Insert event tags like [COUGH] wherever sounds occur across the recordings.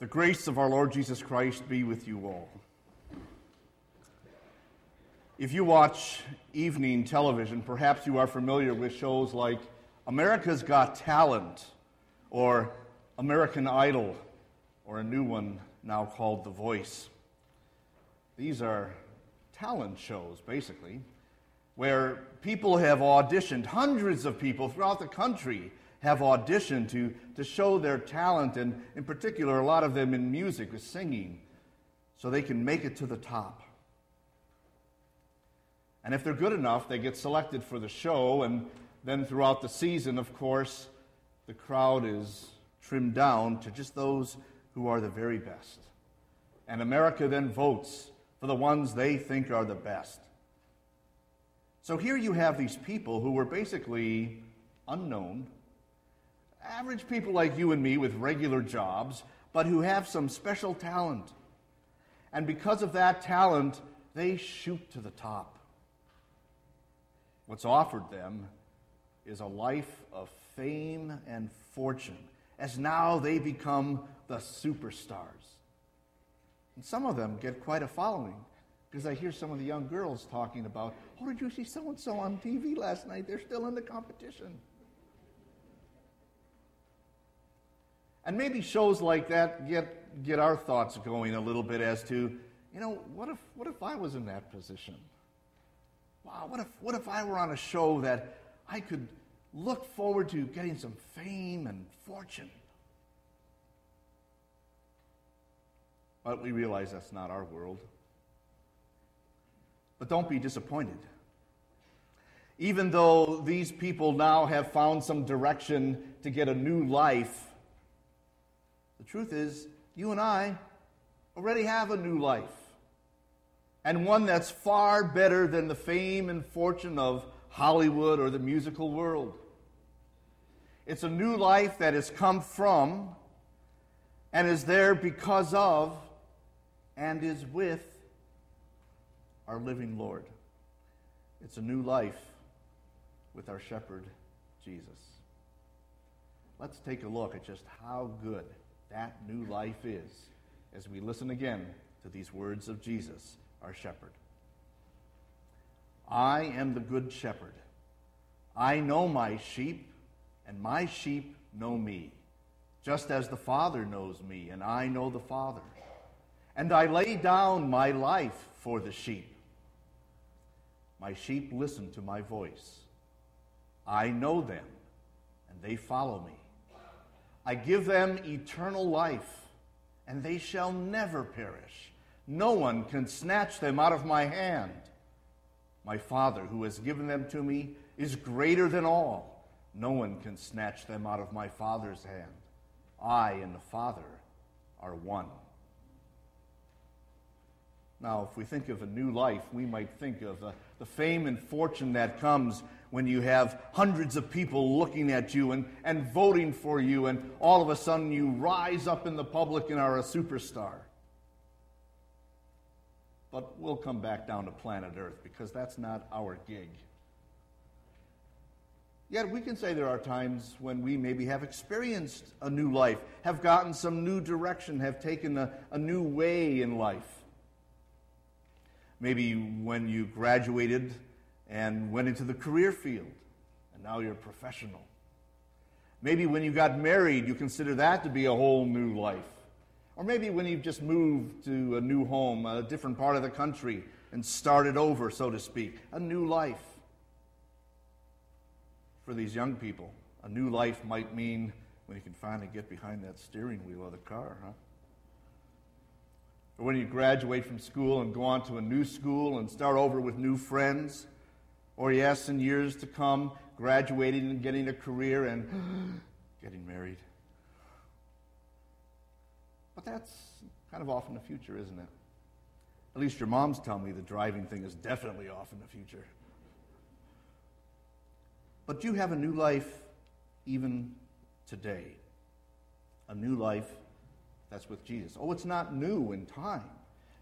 The grace of our Lord Jesus Christ be with you all. If you watch evening television, perhaps you are familiar with shows like America's Got Talent or American Idol or a new one now called The Voice. These are talent shows, basically, where people have auditioned, hundreds of people throughout the country have auditioned to, to show their talent, and in particular, a lot of them in music, with singing, so they can make it to the top. And if they're good enough, they get selected for the show, and then throughout the season, of course, the crowd is trimmed down to just those who are the very best. And America then votes for the ones they think are the best. So here you have these people who were basically unknown average people like you and me with regular jobs, but who have some special talent. And because of that talent, they shoot to the top. What's offered them is a life of fame and fortune, as now they become the superstars. And some of them get quite a following, because I hear some of the young girls talking about, oh, did you see so and so on TV last night? They're still in the competition. And maybe shows like that get, get our thoughts going a little bit as to, you know, what if, what if I was in that position? Wow, what if, what if I were on a show that I could look forward to getting some fame and fortune? But we realize that's not our world. But don't be disappointed. Even though these people now have found some direction to get a new life, truth is, you and I already have a new life, and one that's far better than the fame and fortune of Hollywood or the musical world. It's a new life that has come from and is there because of and is with our living Lord. It's a new life with our shepherd, Jesus. Let's take a look at just how good that new life is as we listen again to these words of Jesus, our shepherd. I am the good shepherd. I know my sheep, and my sheep know me, just as the Father knows me, and I know the Father. And I lay down my life for the sheep. My sheep listen to my voice. I know them, and they follow me. I give them eternal life, and they shall never perish. No one can snatch them out of my hand. My Father, who has given them to me, is greater than all. No one can snatch them out of my Father's hand. I and the Father are one. Now, if we think of a new life, we might think of the, the fame and fortune that comes when you have hundreds of people looking at you and, and voting for you, and all of a sudden you rise up in the public and are a superstar. But we'll come back down to planet Earth because that's not our gig. Yet we can say there are times when we maybe have experienced a new life, have gotten some new direction, have taken a, a new way in life. Maybe when you graduated and went into the career field, and now you're a professional. Maybe when you got married, you consider that to be a whole new life. Or maybe when you've just moved to a new home, a different part of the country, and started over, so to speak, a new life. For these young people, a new life might mean when you can finally get behind that steering wheel of the car, huh? Or when you graduate from school and go on to a new school and start over with new friends or yes, in years to come, graduating and getting a career and [GASPS] getting married. But that's kind of off in the future, isn't it? At least your moms tell me the driving thing is definitely off in the future. But you have a new life even today. A new life that's with Jesus. Oh, it's not new in time.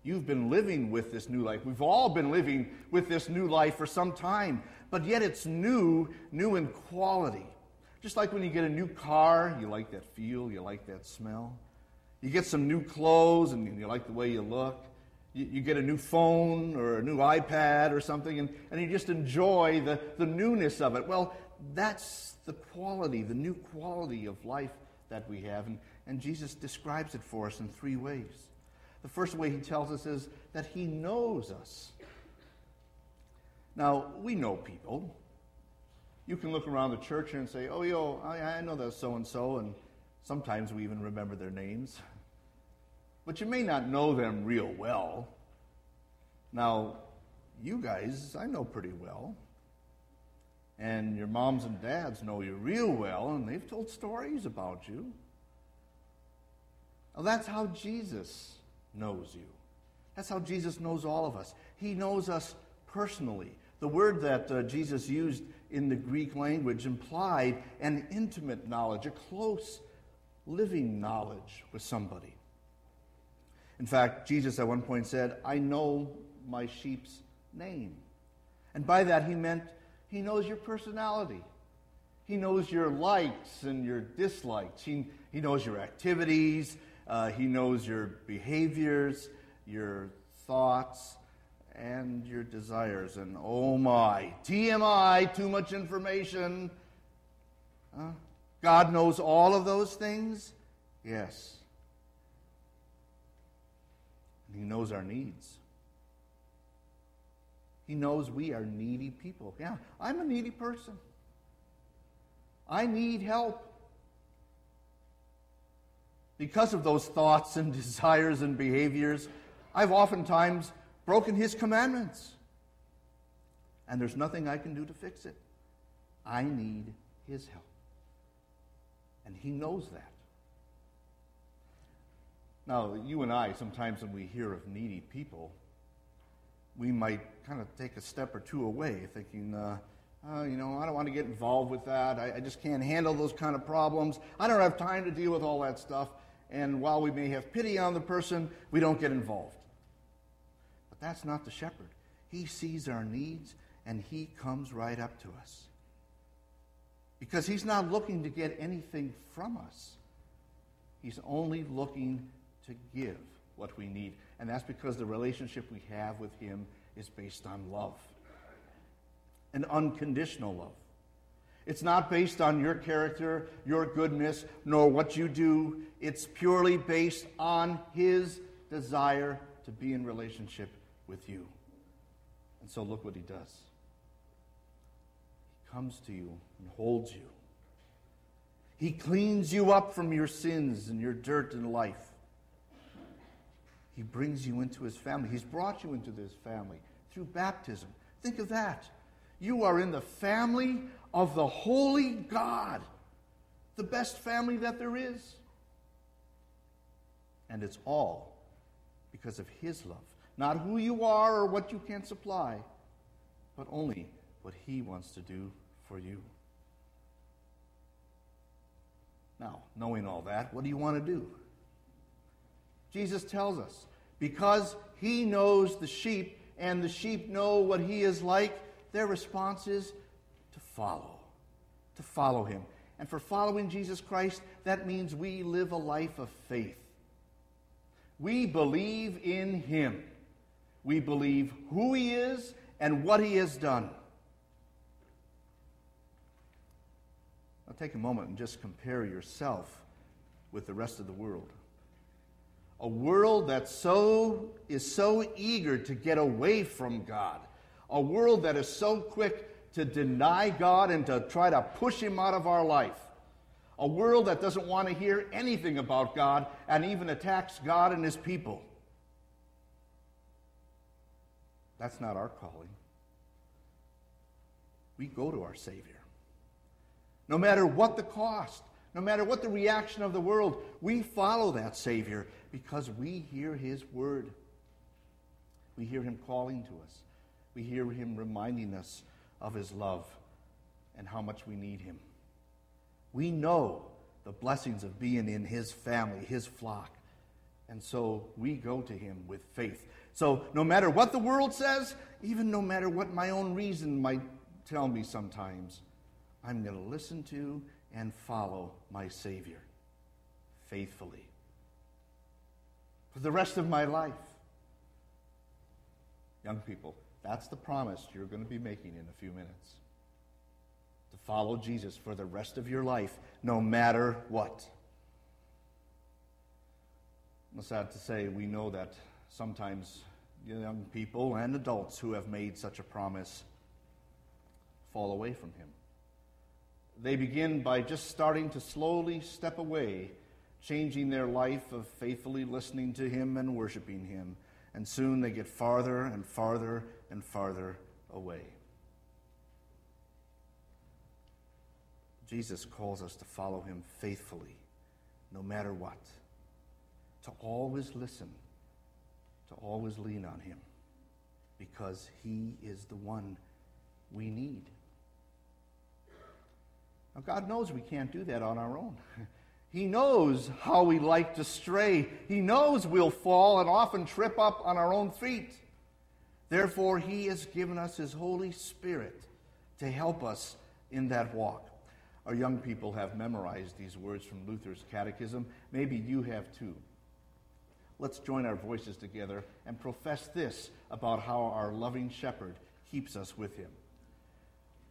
You've been living with this new life. We've all been living with this new life for some time, but yet it's new, new in quality. Just like when you get a new car, you like that feel, you like that smell. You get some new clothes and you like the way you look. You, you get a new phone or a new iPad or something, and, and you just enjoy the, the newness of it. Well, that's the quality, the new quality of life that we have. And, and Jesus describes it for us in three ways. The first way he tells us is that he knows us. Now, we know people. You can look around the church and say, oh, yo, I, I know that so and so, and sometimes we even remember their names. But you may not know them real well. Now, you guys, I know pretty well. And your moms and dads know you real well, and they've told stories about you. Well, that's how Jesus knows you. That's how Jesus knows all of us. He knows us personally. The word that uh, Jesus used in the Greek language implied an intimate knowledge, a close living knowledge with somebody. In fact, Jesus at one point said, I know my sheep's name. And by that he meant he knows your personality. He knows your likes and your dislikes. He, he knows your activities. Uh, he knows your behaviors, your thoughts, and your desires. And oh my, TMI, too much information. Uh, God knows all of those things? Yes. And He knows our needs. He knows we are needy people. Yeah, I'm a needy person. I need help. Because of those thoughts and [LAUGHS] desires and behaviors, I've oftentimes broken His commandments. And there's nothing I can do to fix it. I need His help. And He knows that. Now, you and I, sometimes when we hear of needy people, we might kind of take a step or two away, thinking, uh, uh, you know, I don't want to get involved with that. I, I, just can't handle those kind of problems. I don't have time to deal with all that stuff. And while we may have pity on the person, we don't get involved. But that's not the shepherd. He sees our needs and he comes right up to us. Because he's not looking to get anything from us, he's only looking to give what we need. And that's because the relationship we have with Him is based on love an unconditional love. It's not based on your character, your goodness, nor what you do. It's purely based on His desire to be in relationship with you. And so look what He does. He comes to you and holds you. He cleans you up from your sins and your dirt and life. He brings you into his family. He's brought you into this family through baptism. Think of that. You are in the family of the holy God, the best family that there is. And it's all because of his love. Not who you are or what you can supply, but only what he wants to do for you. Now, knowing all that, what do you want to do? Jesus tells us because he knows the sheep and the sheep know what he is like, their response is follow, to follow him. And for following Jesus Christ, that means we live a life of faith. We believe in him. We believe who he is and what he has done. Now take a moment and just compare yourself with the rest of the world. A world that so is so eager to get away from God. A world that is so quick to deny God and to try to push him out of our life. A world that doesn't want to hear anything about God and even attacks God and his people. That's not our calling. We go to our Savior. No matter what the cost, no matter what the reaction of the world, we follow that Savior because we hear His word. We hear Him calling to us. We hear Him reminding us of His love and how much we need Him. We know the blessings of being in His family, His flock. And so we go to Him with faith. So no matter what the world says, even no matter what my own reason might tell me sometimes, I'm going to listen to and follow my Savior faithfully. For the rest of my life. Young people, that's the promise you're going to be making in a few minutes. To follow Jesus for the rest of your life, no matter what. I'm sad to say, we know that sometimes young people and adults who have made such a promise fall away from Him. They begin by just starting to slowly step away, changing their life of faithfully listening to Him and worshiping Him. And soon they get farther and farther and farther away. Jesus calls us to follow Him faithfully, no matter what, to always listen to always lean on Him because He is the one we need. Now, God knows we can't do that on our own. [LAUGHS] He knows how we like to stray. He knows we'll fall and often trip up on our own feet. Therefore, He has given us His Holy Spirit to help us in that walk. Our young people have memorized these words from Luther's Catechism. Maybe you have too. Let's join our voices together and profess this about how our loving shepherd keeps us with him.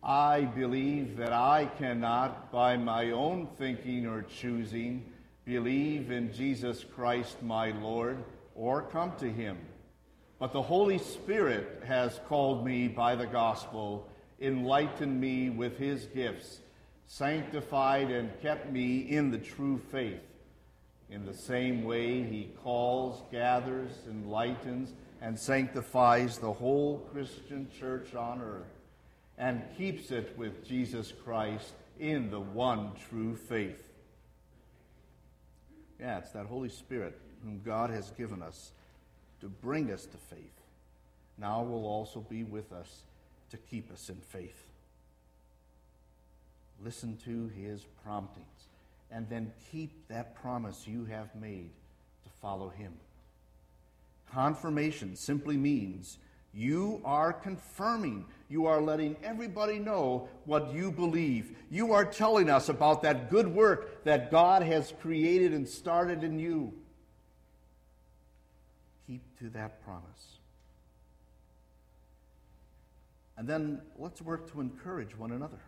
I believe that I cannot, by my own thinking or choosing, believe in Jesus Christ my Lord or come to him. But the Holy Spirit has called me by the gospel, enlightened me with his gifts, sanctified and kept me in the true faith. In the same way, he calls, gathers, enlightens, and sanctifies the whole Christian church on earth and keeps it with Jesus Christ in the one true faith. Yeah, it's that Holy Spirit whom God has given us to bring us to faith. Now will also be with us to keep us in faith. Listen to his promptings and then keep that promise you have made to follow him. Confirmation simply means you are confirming, you are letting everybody know what you believe. You are telling us about that good work that God has created and started in you. Keep to that promise. And then let's work to encourage one another.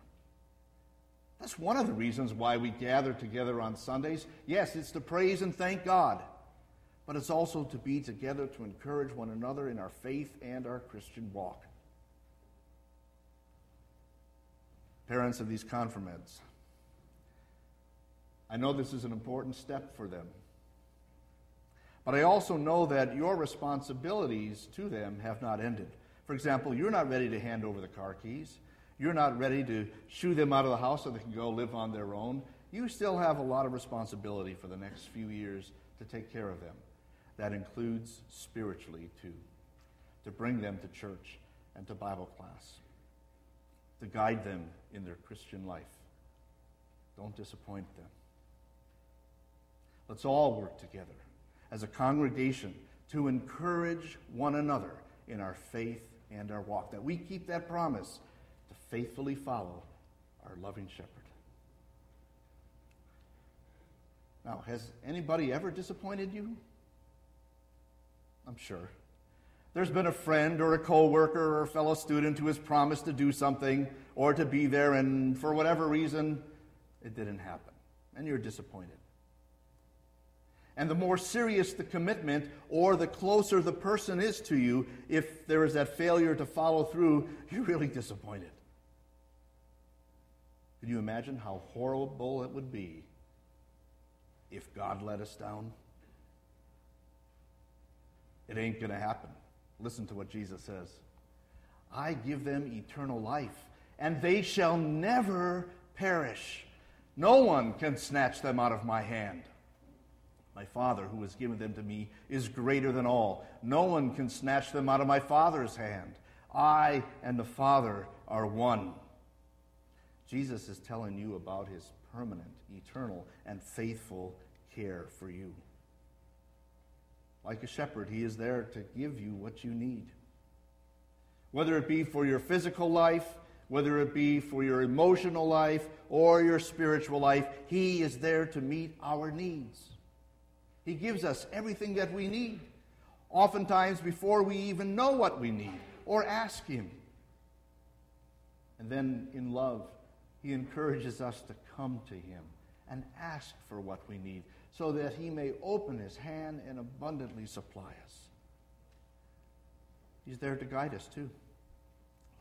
That's one of the reasons why we gather together on Sundays. Yes, it's to praise and thank God, but it's also to be together to encourage one another in our faith and our Christian walk. Parents of these confirmants, I know this is an important step for them. But I also know that your responsibilities to them have not ended. For example, you're not ready to hand over the car keys. You're not ready to shoo them out of the house so they can go live on their own. You still have a lot of responsibility for the next few years to take care of them. That includes spiritually, too, to bring them to church and to Bible class, to guide them in their Christian life. Don't disappoint them. Let's all work together as a congregation to encourage one another in our faith and our walk, that we keep that promise to faithfully follow our loving shepherd. Now, has anybody ever disappointed you? I'm sure. There's been a friend or a coworker or fellow student who has promised to do something or to be there, and for whatever reason, it didn't happen. And you're disappointed. And the more serious the commitment, or the closer the person is to you, if there is that failure to follow through, you're really disappointed. Can you imagine how horrible it would be if God let us down? It ain't going to happen. Listen to what Jesus says I give them eternal life, and they shall never perish. No one can snatch them out of my hand. My Father, who has given them to me, is greater than all. No one can snatch them out of my Father's hand. I and the Father are one. Jesus is telling you about his permanent, eternal, and faithful care for you. Like a shepherd, he is there to give you what you need. Whether it be for your physical life, whether it be for your emotional life or your spiritual life, he is there to meet our needs. He gives us everything that we need, oftentimes before we even know what we need or ask Him. And then in love, He encourages us to come to Him and ask for what we need so that He may open His hand and abundantly supply us. He's there to guide us too.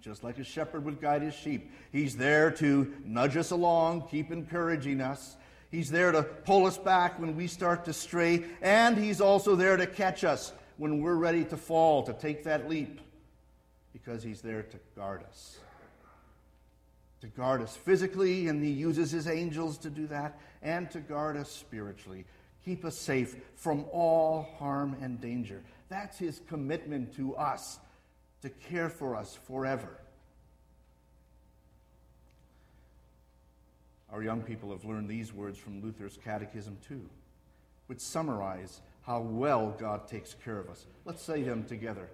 Just like a shepherd would guide his sheep. He's there to nudge us along, keep encouraging us. He's there to pull us back when we start to stray. And He's also there to catch us when we're ready to fall, to take that leap, because He's there to guard us. To guard us physically, and He uses His angels to do that, and to guard us spiritually. Keep us safe from all harm and danger. That's His commitment to us to care for us forever. Our young people have learned these words from Luther's Catechism, too, which summarize how well God takes care of us. Let's say them together.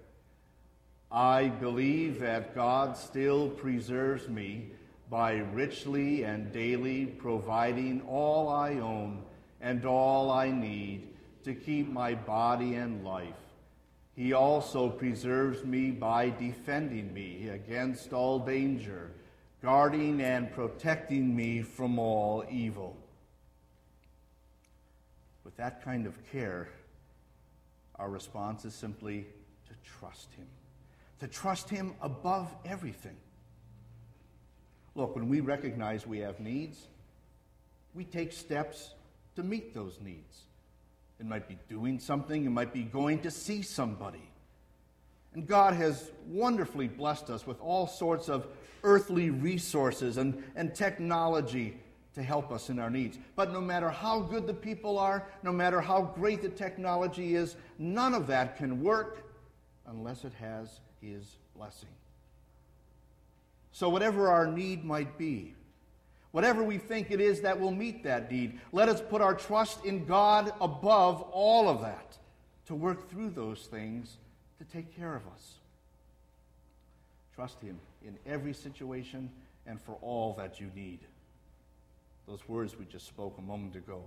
I believe that God still preserves me by richly and daily providing all I own and all I need to keep my body and life he also preserves me by defending me against all danger, guarding and protecting me from all evil. With that kind of care, our response is simply to trust Him, to trust Him above everything. Look, when we recognize we have needs, we take steps to meet those needs. It might be doing something, it might be going to see somebody. And God has wonderfully blessed us with all sorts of earthly resources and, and technology to help us in our needs. But no matter how good the people are, no matter how great the technology is, none of that can work unless it has His blessing. So, whatever our need might be, Whatever we think it is that will meet that need, let us put our trust in God above all of that to work through those things to take care of us. Trust Him in every situation and for all that you need. Those words we just spoke a moment ago.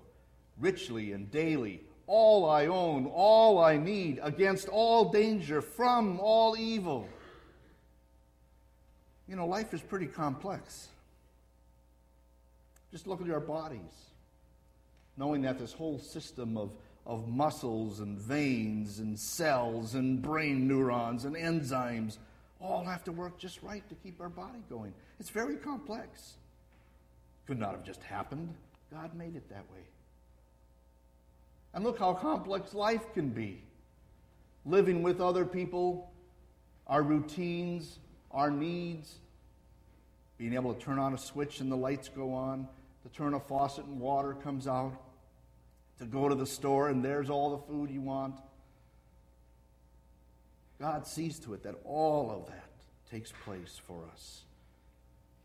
Richly and daily, all I own, all I need, against all danger, from all evil. You know, life is pretty complex. Just look at our bodies, knowing that this whole system of, of muscles and veins and cells and brain neurons and enzymes all have to work just right to keep our body going. It's very complex. Could not have just happened. God made it that way. And look how complex life can be. Living with other people, our routines, our needs, being able to turn on a switch and the lights go on, to turn a faucet and water comes out, to go to the store and there's all the food you want. God sees to it that all of that takes place for us.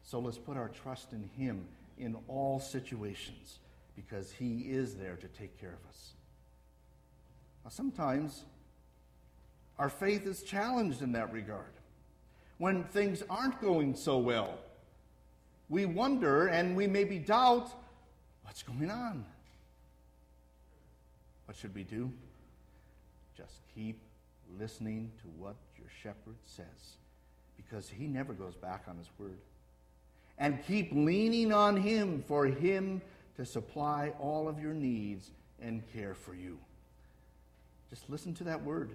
So let's put our trust in Him in all situations because He is there to take care of us. Now, sometimes our faith is challenged in that regard. When things aren't going so well, we wonder and we maybe doubt what's going on. What should we do? Just keep listening to what your shepherd says because he never goes back on his word. And keep leaning on him for him to supply all of your needs and care for you. Just listen to that word.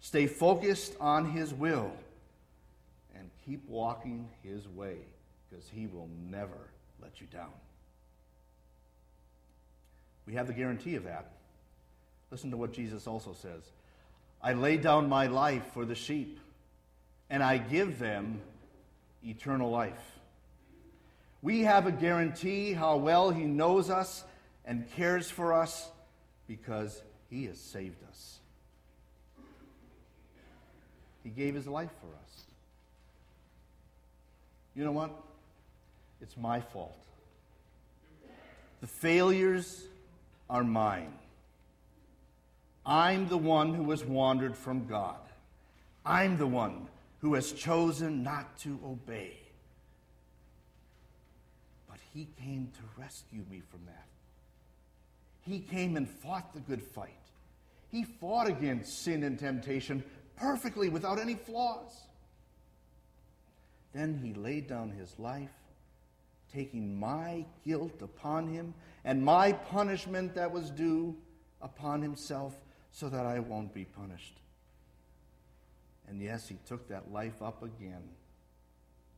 Stay focused on his will keep walking his way because he will never let you down. We have the guarantee of that. Listen to what Jesus also says I lay down my life for the sheep, and I give them eternal life. We have a guarantee how well He knows us and cares for us because He has saved us. He gave His life for us. You know what? It's my fault. The failures are mine. I'm the one who has wandered from God. I'm the one who has chosen not to obey. But He came to rescue me from that. He came and fought the good fight. He fought against sin and temptation perfectly without any flaws. Then he laid down his life, taking my guilt upon him and my punishment that was due upon himself so that I won't be punished. And yes, he took that life up again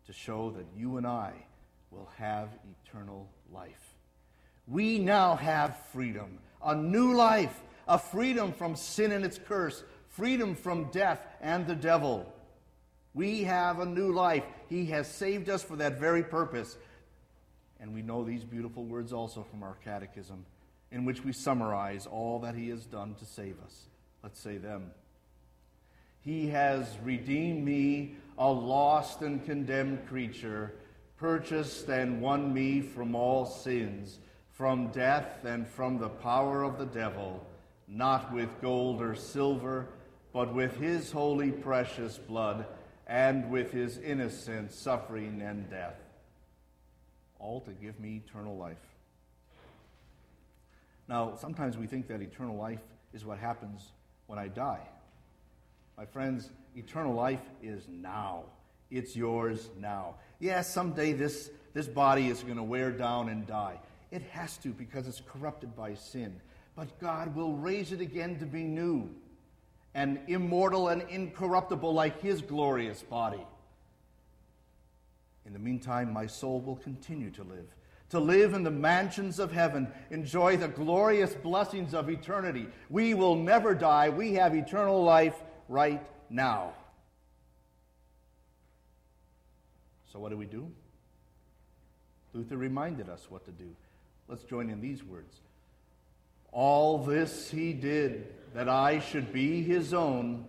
to show that you and I will have eternal life. We now have freedom, a new life, a freedom from sin and its curse, freedom from death and the devil. We have a new life. He has saved us for that very purpose. And we know these beautiful words also from our catechism, in which we summarize all that He has done to save us. Let's say them. He has redeemed me, a lost and condemned creature, purchased and won me from all sins, from death and from the power of the devil, not with gold or silver, but with his holy precious blood and with his innocent suffering and death, all to give me eternal life. Now, sometimes we think that eternal life is what happens when I die. My friends, eternal life is now. It's yours now. Yes, someday this, this body is going to wear down and die. It has to because it's corrupted by sin. But God will raise it again to be new and immortal and incorruptible like his glorious body. In the meantime, my soul will continue to live, to live in the mansions of heaven, enjoy the glorious blessings of eternity. We will never die. We have eternal life right now. So, what do we do? Luther reminded us what to do. Let's join in these words. All this he did that I should be his own,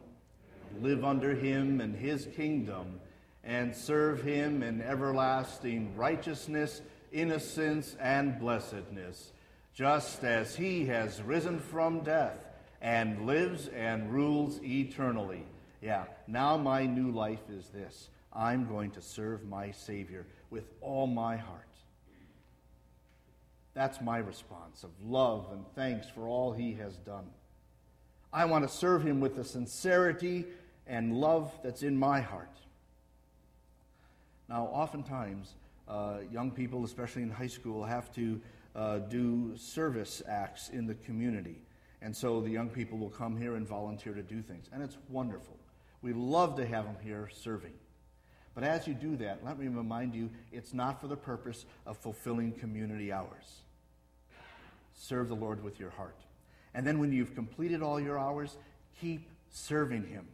live under him and his kingdom, and serve him in everlasting righteousness, innocence, and blessedness, just as he has risen from death and lives and rules eternally. Yeah, now my new life is this I'm going to serve my Savior with all my heart. That's my response of love and thanks for all he has done. I want to serve him with the sincerity and love that's in my heart. Now, oftentimes, uh, young people, especially in high school, have to uh, do service acts in the community. And so the young people will come here and volunteer to do things. And it's wonderful. We love to have them here serving. But as you do that, let me remind you it's not for the purpose of fulfilling community hours. Serve the Lord with your heart. And then when you've completed all your hours, keep serving Him.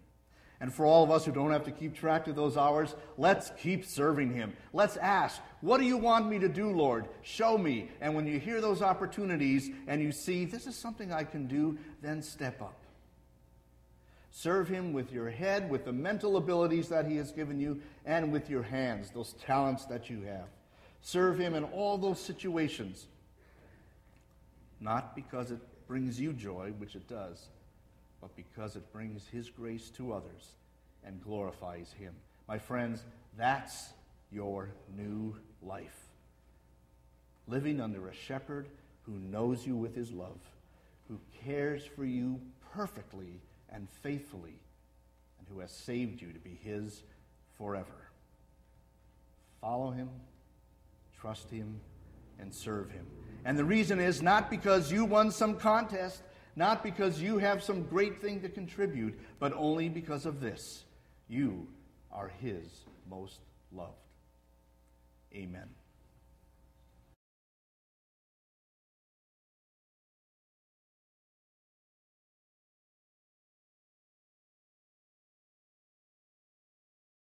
And for all of us who don't have to keep track of those hours, let's keep serving Him. Let's ask, What do you want me to do, Lord? Show me. And when you hear those opportunities and you see this is something I can do, then step up. Serve Him with your head, with the mental abilities that He has given you, and with your hands, those talents that you have. Serve Him in all those situations. Not because it brings you joy, which it does, but because it brings His grace to others and glorifies Him. My friends, that's your new life. Living under a shepherd who knows you with his love, who cares for you perfectly and faithfully, and who has saved you to be his forever. Follow him, trust him, and serve him. And the reason is not because you won some contest, not because you have some great thing to contribute, but only because of this. You are His most loved. Amen.